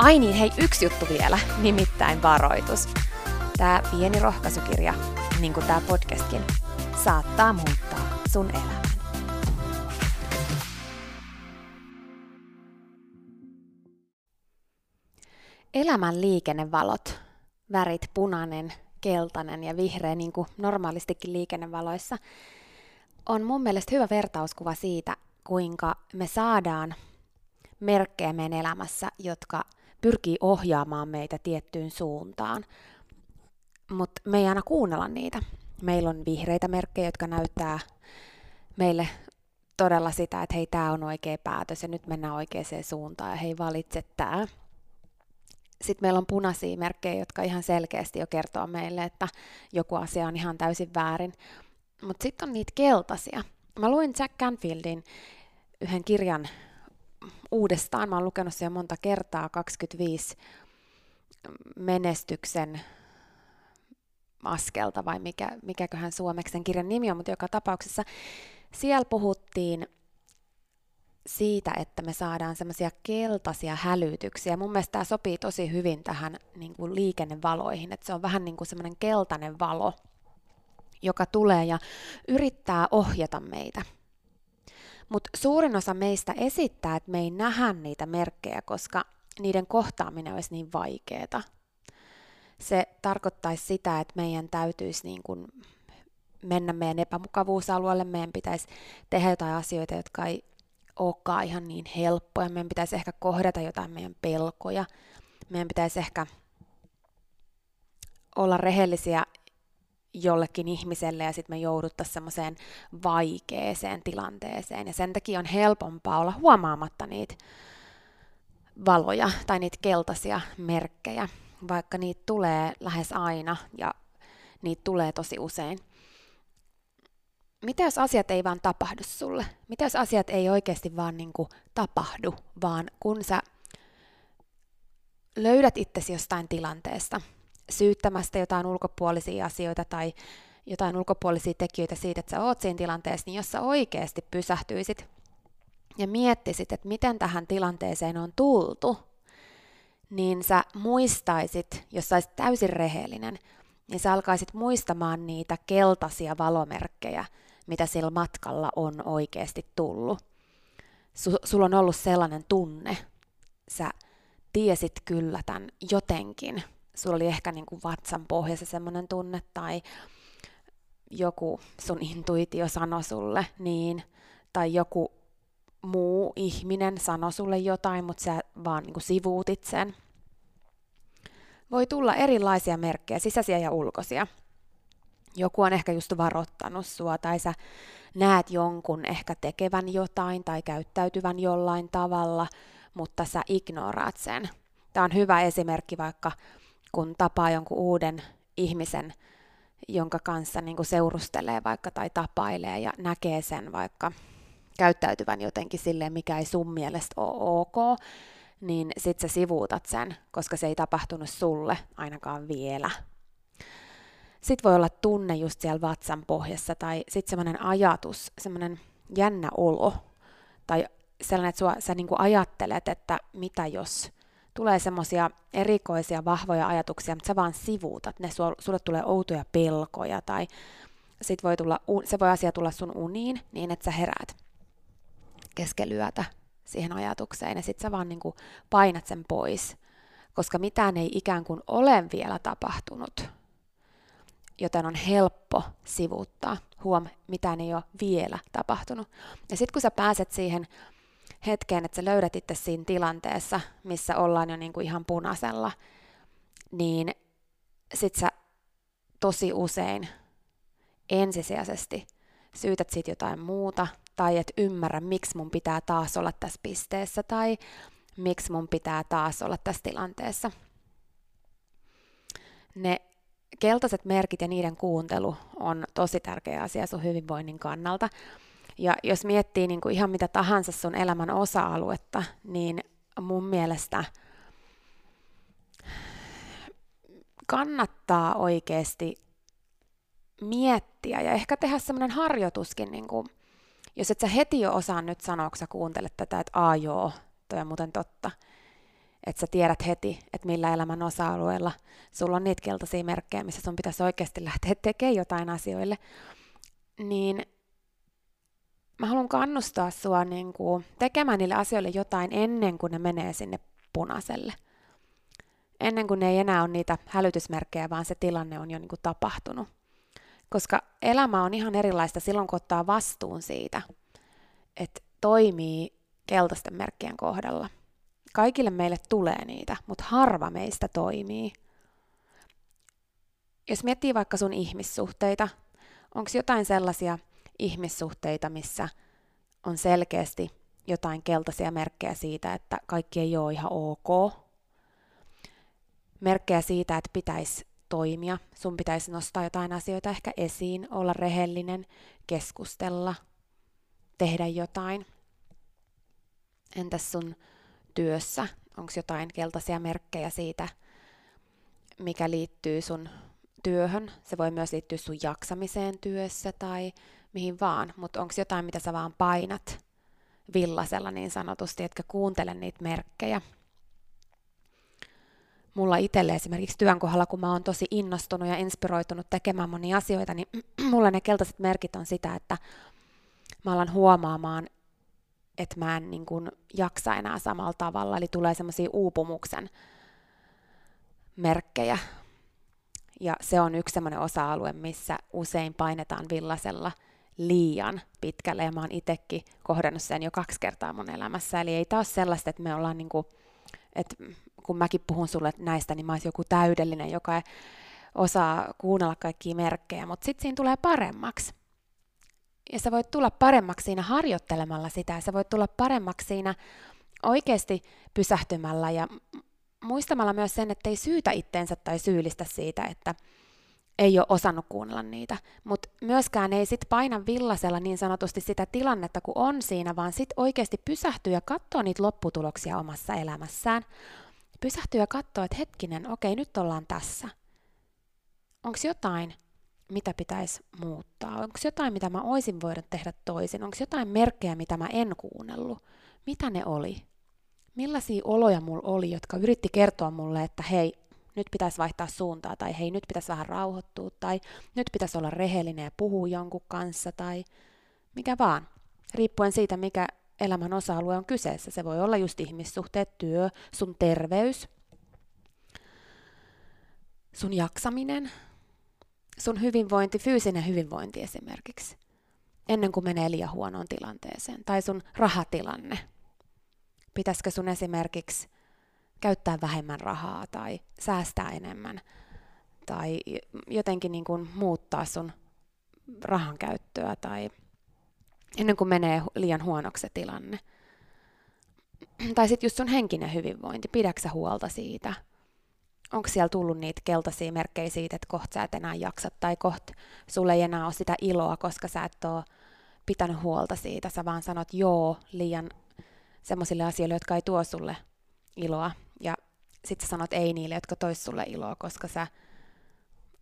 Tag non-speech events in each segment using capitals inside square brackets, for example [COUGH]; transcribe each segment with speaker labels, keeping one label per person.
Speaker 1: Ai niin, hei, yksi juttu vielä, nimittäin varoitus. Tämä pieni rohkaisukirja, niin kuin tämä podcastkin, saattaa muuttaa sun elämän. Elämän liikennevalot, värit punainen, keltainen ja vihreä, niin kuin normaalistikin liikennevaloissa, on mun mielestä hyvä vertauskuva siitä, kuinka me saadaan merkkejä meidän elämässä, jotka pyrkii ohjaamaan meitä tiettyyn suuntaan. Mutta me ei aina kuunnella niitä. Meillä on vihreitä merkkejä, jotka näyttää meille todella sitä, että hei, tämä on oikea päätös ja nyt mennään oikeaan suuntaan ja hei, valitse tämä. Sitten meillä on punaisia merkkejä, jotka ihan selkeästi jo kertoo meille, että joku asia on ihan täysin väärin. Mutta sitten on niitä keltaisia. Mä luin Jack Canfieldin yhden kirjan uudestaan. Mä oon lukenut sen monta kertaa, 25 menestyksen askelta vai mikä, mikäköhän suomeksi sen kirjan nimi on, mutta joka tapauksessa siellä puhuttiin siitä, että me saadaan semmoisia keltaisia hälytyksiä. Mun mielestä tämä sopii tosi hyvin tähän niin kuin liikennevaloihin, että se on vähän niin kuin semmoinen keltainen valo, joka tulee ja yrittää ohjata meitä. Mutta suurin osa meistä esittää, että me ei nähdä niitä merkkejä, koska niiden kohtaaminen olisi niin vaikeaa. Se tarkoittaisi sitä, että meidän täytyisi niin kuin mennä meidän epämukavuusalueelle, meidän pitäisi tehdä jotain asioita, jotka ei olekaan ihan niin helppoja, meidän pitäisi ehkä kohdata jotain meidän pelkoja, meidän pitäisi ehkä olla rehellisiä jollekin ihmiselle ja sitten me jouduttaisiin semmoiseen vaikeeseen tilanteeseen. Ja sen takia on helpompaa olla huomaamatta niitä valoja tai niitä keltaisia merkkejä, vaikka niitä tulee lähes aina ja niitä tulee tosi usein. Mitä jos asiat ei vaan tapahdu sulle? Mitä jos asiat ei oikeasti vaan niin kuin tapahdu, vaan kun sä löydät itsesi jostain tilanteesta – syyttämästä jotain ulkopuolisia asioita tai jotain ulkopuolisia tekijöitä siitä, että sä oot siinä tilanteessa, niin jos sä oikeasti pysähtyisit ja miettisit, että miten tähän tilanteeseen on tultu, niin sä muistaisit, jos sä olisit täysin rehellinen, niin sä alkaisit muistamaan niitä keltaisia valomerkkejä, mitä sillä matkalla on oikeasti tullut. Su- sulla on ollut sellainen tunne, sä tiesit kyllä tämän jotenkin, sulla oli ehkä niin kuin vatsan pohjassa semmoinen tunne tai joku sun intuitio sanoi sulle, niin tai joku muu ihminen sanoi sulle jotain, mutta sä vaan niin kuin sivuutit sen. Voi tulla erilaisia merkkejä, sisäisiä ja ulkoisia. Joku on ehkä just varoittanut sua, tai sä näet jonkun ehkä tekevän jotain tai käyttäytyvän jollain tavalla, mutta sä ignoraat sen. Tämä on hyvä esimerkki vaikka, kun tapaa jonkun uuden ihmisen, jonka kanssa niin seurustelee vaikka tai tapailee ja näkee sen vaikka käyttäytyvän jotenkin silleen, mikä ei sun mielestä ole ok, niin sit sä sivuutat sen, koska se ei tapahtunut sulle ainakaan vielä. Sitten voi olla tunne just siellä vatsan pohjassa tai sitten semmoinen ajatus, semmoinen jännä olo tai sellainen, että sua, sä niinku ajattelet, että mitä jos tulee semmoisia erikoisia, vahvoja ajatuksia, mutta sä vaan sivuutat ne, sulle tulee outoja pelkoja tai sit voi tulla, se voi asia tulla sun uniin niin, että sä heräät keskelyötä siihen ajatukseen ja sitten sä vaan niin painat sen pois, koska mitään ei ikään kuin ole vielä tapahtunut, joten on helppo sivuuttaa. Huom, mitään ei ole vielä tapahtunut. Ja sitten kun sä pääset siihen hetkeen, että sä löydät itse siinä tilanteessa, missä ollaan jo niin kuin ihan punaisella, niin sit sä tosi usein ensisijaisesti syytät siitä jotain muuta, tai et ymmärrä, miksi mun pitää taas olla tässä pisteessä, tai miksi mun pitää taas olla tässä tilanteessa. Ne keltaiset merkit ja niiden kuuntelu on tosi tärkeä asia sun hyvinvoinnin kannalta. Ja jos miettii niin kuin ihan mitä tahansa sun elämän osa-aluetta, niin mun mielestä kannattaa oikeasti miettiä ja ehkä tehdä semmoinen harjoituskin, niin kuin, jos et sä heti jo osaa nyt sanoa, kun sä kuuntelet tätä, että aa joo, toi on muuten totta, että sä tiedät heti, että millä elämän osa-alueella sulla on niitä keltaisia merkkejä, missä sun pitäisi oikeasti lähteä tekemään jotain asioille, niin mä haluan kannustaa sua niin kuin tekemään niille asioille jotain ennen kuin ne menee sinne punaiselle. Ennen kuin ne ei enää ole niitä hälytysmerkkejä, vaan se tilanne on jo niin kuin tapahtunut. Koska elämä on ihan erilaista silloin, kun ottaa vastuun siitä, että toimii keltaisten merkkien kohdalla. Kaikille meille tulee niitä, mutta harva meistä toimii. Jos miettii vaikka sun ihmissuhteita, onko jotain sellaisia ihmissuhteita, missä on selkeästi jotain keltaisia merkkejä siitä, että kaikki ei ole ihan ok. Merkkejä siitä, että pitäisi toimia, sun pitäisi nostaa jotain asioita ehkä esiin, olla rehellinen, keskustella, tehdä jotain. Entäs sun työssä? Onko jotain keltaisia merkkejä siitä, mikä liittyy sun työhön? Se voi myös liittyä sun jaksamiseen työssä tai mihin vaan, mutta onko jotain, mitä sä vaan painat villasella niin sanotusti, etkä kuuntele niitä merkkejä. Mulla itselle esimerkiksi työn kohdalla, kun mä oon tosi innostunut ja inspiroitunut tekemään monia asioita, niin [CLEARS THROAT] mulla ne keltaiset merkit on sitä, että mä alan huomaamaan, että mä en niin kuin jaksa enää samalla tavalla, eli tulee semmoisia uupumuksen merkkejä. Ja se on yksi semmoinen osa-alue, missä usein painetaan villasella – liian pitkälle ja mä oon itsekin kohdannut sen jo kaksi kertaa mun elämässä. Eli ei taas sellaista, että me ollaan niinku, että kun mäkin puhun sulle näistä, niin mä olisin joku täydellinen, joka osaa kuunnella kaikkia merkkejä, mutta sitten siinä tulee paremmaksi. Ja sä voit tulla paremmaksi siinä harjoittelemalla sitä, ja sä voit tulla paremmaksi siinä oikeasti pysähtymällä ja muistamalla myös sen, että ei syytä itteensä tai syyllistä siitä, että ei ole osannut kuunnella niitä, mutta myöskään ei sit paina villasella niin sanotusti sitä tilannetta, kun on siinä, vaan sit oikeasti pysähtyy ja katsoo niitä lopputuloksia omassa elämässään. Pysähtyy ja katsoo, että hetkinen, okei, nyt ollaan tässä. Onko jotain, mitä pitäisi muuttaa? Onko jotain, mitä mä oisin voinut tehdä toisin? Onko jotain merkkejä, mitä mä en kuunnellut? Mitä ne oli? Millaisia oloja mulla oli, jotka yritti kertoa mulle, että hei, nyt pitäisi vaihtaa suuntaa, tai hei, nyt pitäisi vähän rauhoittua, tai nyt pitäisi olla rehellinen ja puhua jonkun kanssa, tai mikä vaan. Riippuen siitä, mikä elämän osa-alue on kyseessä. Se voi olla just ihmissuhteet, työ, sun terveys, sun jaksaminen, sun hyvinvointi, fyysinen hyvinvointi esimerkiksi. ennen kuin menee liian huonoon tilanteeseen. Tai sun rahatilanne. Pitäisikö sun esimerkiksi käyttää vähemmän rahaa tai säästää enemmän tai jotenkin niin kuin muuttaa sun rahan käyttöä tai ennen kuin menee liian huonoksi se tilanne. [CLEARS THROAT] Tai sitten just sun henkinen hyvinvointi, pidäksä huolta siitä? Onko siellä tullut niitä keltaisia merkkejä siitä, että kohta sä et enää jaksa tai kohta sulle ei enää ole sitä iloa, koska sä et ole pitänyt huolta siitä. Sä vaan sanot joo liian semmoisille asioille, jotka ei tuo sulle iloa. Ja sitten sä sanot ei niille, jotka tois sulle iloa, koska sä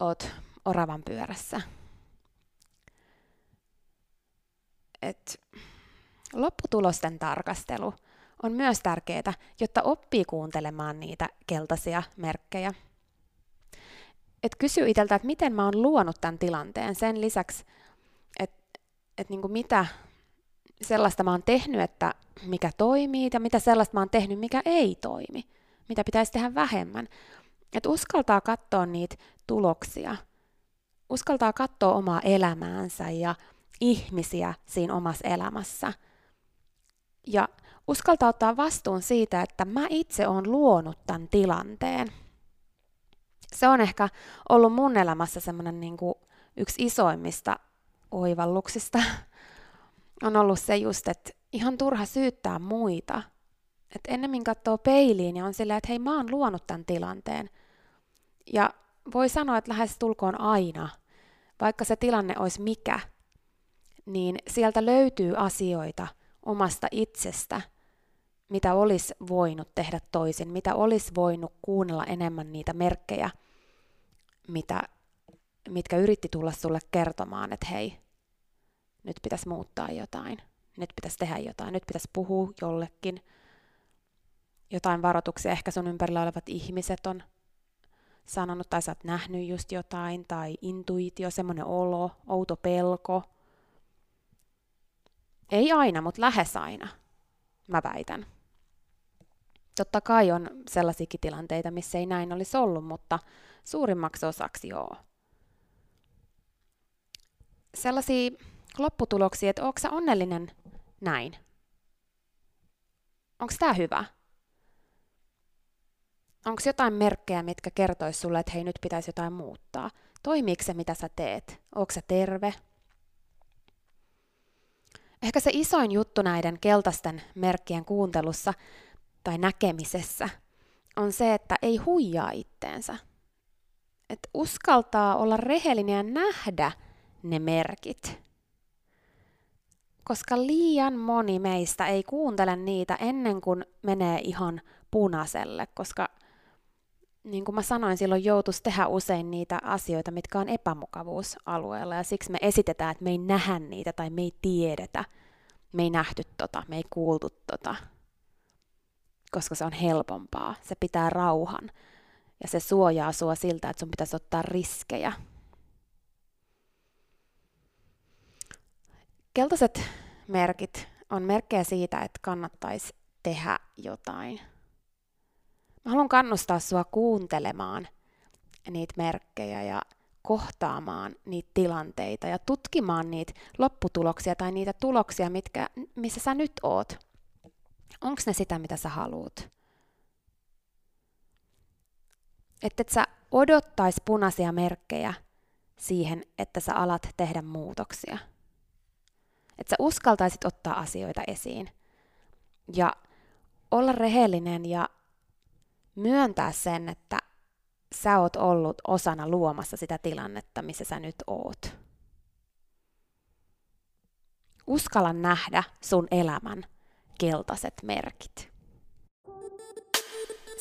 Speaker 1: oot oravan pyörässä. Et lopputulosten tarkastelu on myös tärkeää, jotta oppii kuuntelemaan niitä keltaisia merkkejä. Et kysy itseltä, että miten mä oon luonut tämän tilanteen sen lisäksi, että et niinku mitä sellaista mä oon tehnyt, että mikä toimii, ja mitä sellaista mä oon tehnyt, mikä ei toimi, mitä pitäisi tehdä vähemmän. Että uskaltaa katsoa niitä tuloksia, uskaltaa katsoa omaa elämäänsä ja ihmisiä siinä omassa elämässä. Ja uskaltaa ottaa vastuun siitä, että mä itse olen luonut tämän tilanteen. Se on ehkä ollut mun elämässä semmoinen niin yksi isoimmista oivalluksista. [LAUGHS] on ollut se just, että ihan turha syyttää muita. Että ennemmin katsoo peiliin ja on silleen, että hei mä oon luonut tämän tilanteen. Ja voi sanoa, että lähes tulkoon aina, vaikka se tilanne olisi mikä, niin sieltä löytyy asioita omasta itsestä, mitä olisi voinut tehdä toisin, mitä olisi voinut kuunnella enemmän niitä merkkejä, mitä, mitkä yritti tulla sulle kertomaan, että hei, nyt pitäisi muuttaa jotain, nyt pitäisi tehdä jotain, nyt pitäisi puhua jollekin. Jotain varoituksia ehkä sun ympärillä olevat ihmiset on sanonut, tai sä oot nähnyt just jotain, tai intuitio, semmoinen olo, outo pelko. Ei aina, mutta lähes aina, mä väitän. Totta kai on sellaisiakin tilanteita, missä ei näin olisi ollut, mutta suurimmaksi osaksi joo. Sellaisia lopputuloksia, että onko sä onnellinen näin? Onko tämä hyvä? Onko jotain merkkejä, mitkä kertois sulle, että hei nyt pitäisi jotain muuttaa? Toimiiko se, mitä sä teet? Onko sä terve? Ehkä se isoin juttu näiden keltaisten merkkien kuuntelussa tai näkemisessä on se, että ei huijaa itteensä. Että uskaltaa olla rehellinen ja nähdä ne merkit. Koska liian moni meistä ei kuuntele niitä ennen kuin menee ihan punaiselle, koska niin kuin mä sanoin, silloin joutuisi tehdä usein niitä asioita, mitkä on epämukavuusalueella, ja siksi me esitetään, että me ei nähdä niitä tai me ei tiedetä, me ei nähty tota, me ei kuultu tota, koska se on helpompaa, se pitää rauhan, ja se suojaa sua siltä, että sun pitäisi ottaa riskejä. Keltaiset merkit on merkkejä siitä, että kannattaisi tehdä jotain – Mä haluan kannustaa sua kuuntelemaan niitä merkkejä ja kohtaamaan niitä tilanteita ja tutkimaan niitä lopputuloksia tai niitä tuloksia, mitkä, missä sä nyt oot. Onko ne sitä, mitä sä haluut? Että et sä odottais punaisia merkkejä siihen, että sä alat tehdä muutoksia. Että sä uskaltaisit ottaa asioita esiin ja olla rehellinen ja myöntää sen, että sä oot ollut osana luomassa sitä tilannetta, missä sä nyt oot. Uskalla nähdä sun elämän keltaiset merkit.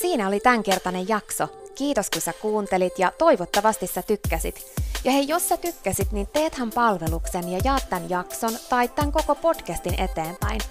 Speaker 1: Siinä oli tämänkertainen jakso. Kiitos kun sä kuuntelit ja toivottavasti sä tykkäsit. Ja hei, jos sä tykkäsit, niin teethän palveluksen ja jaat tämän jakson tai tämän koko podcastin eteenpäin –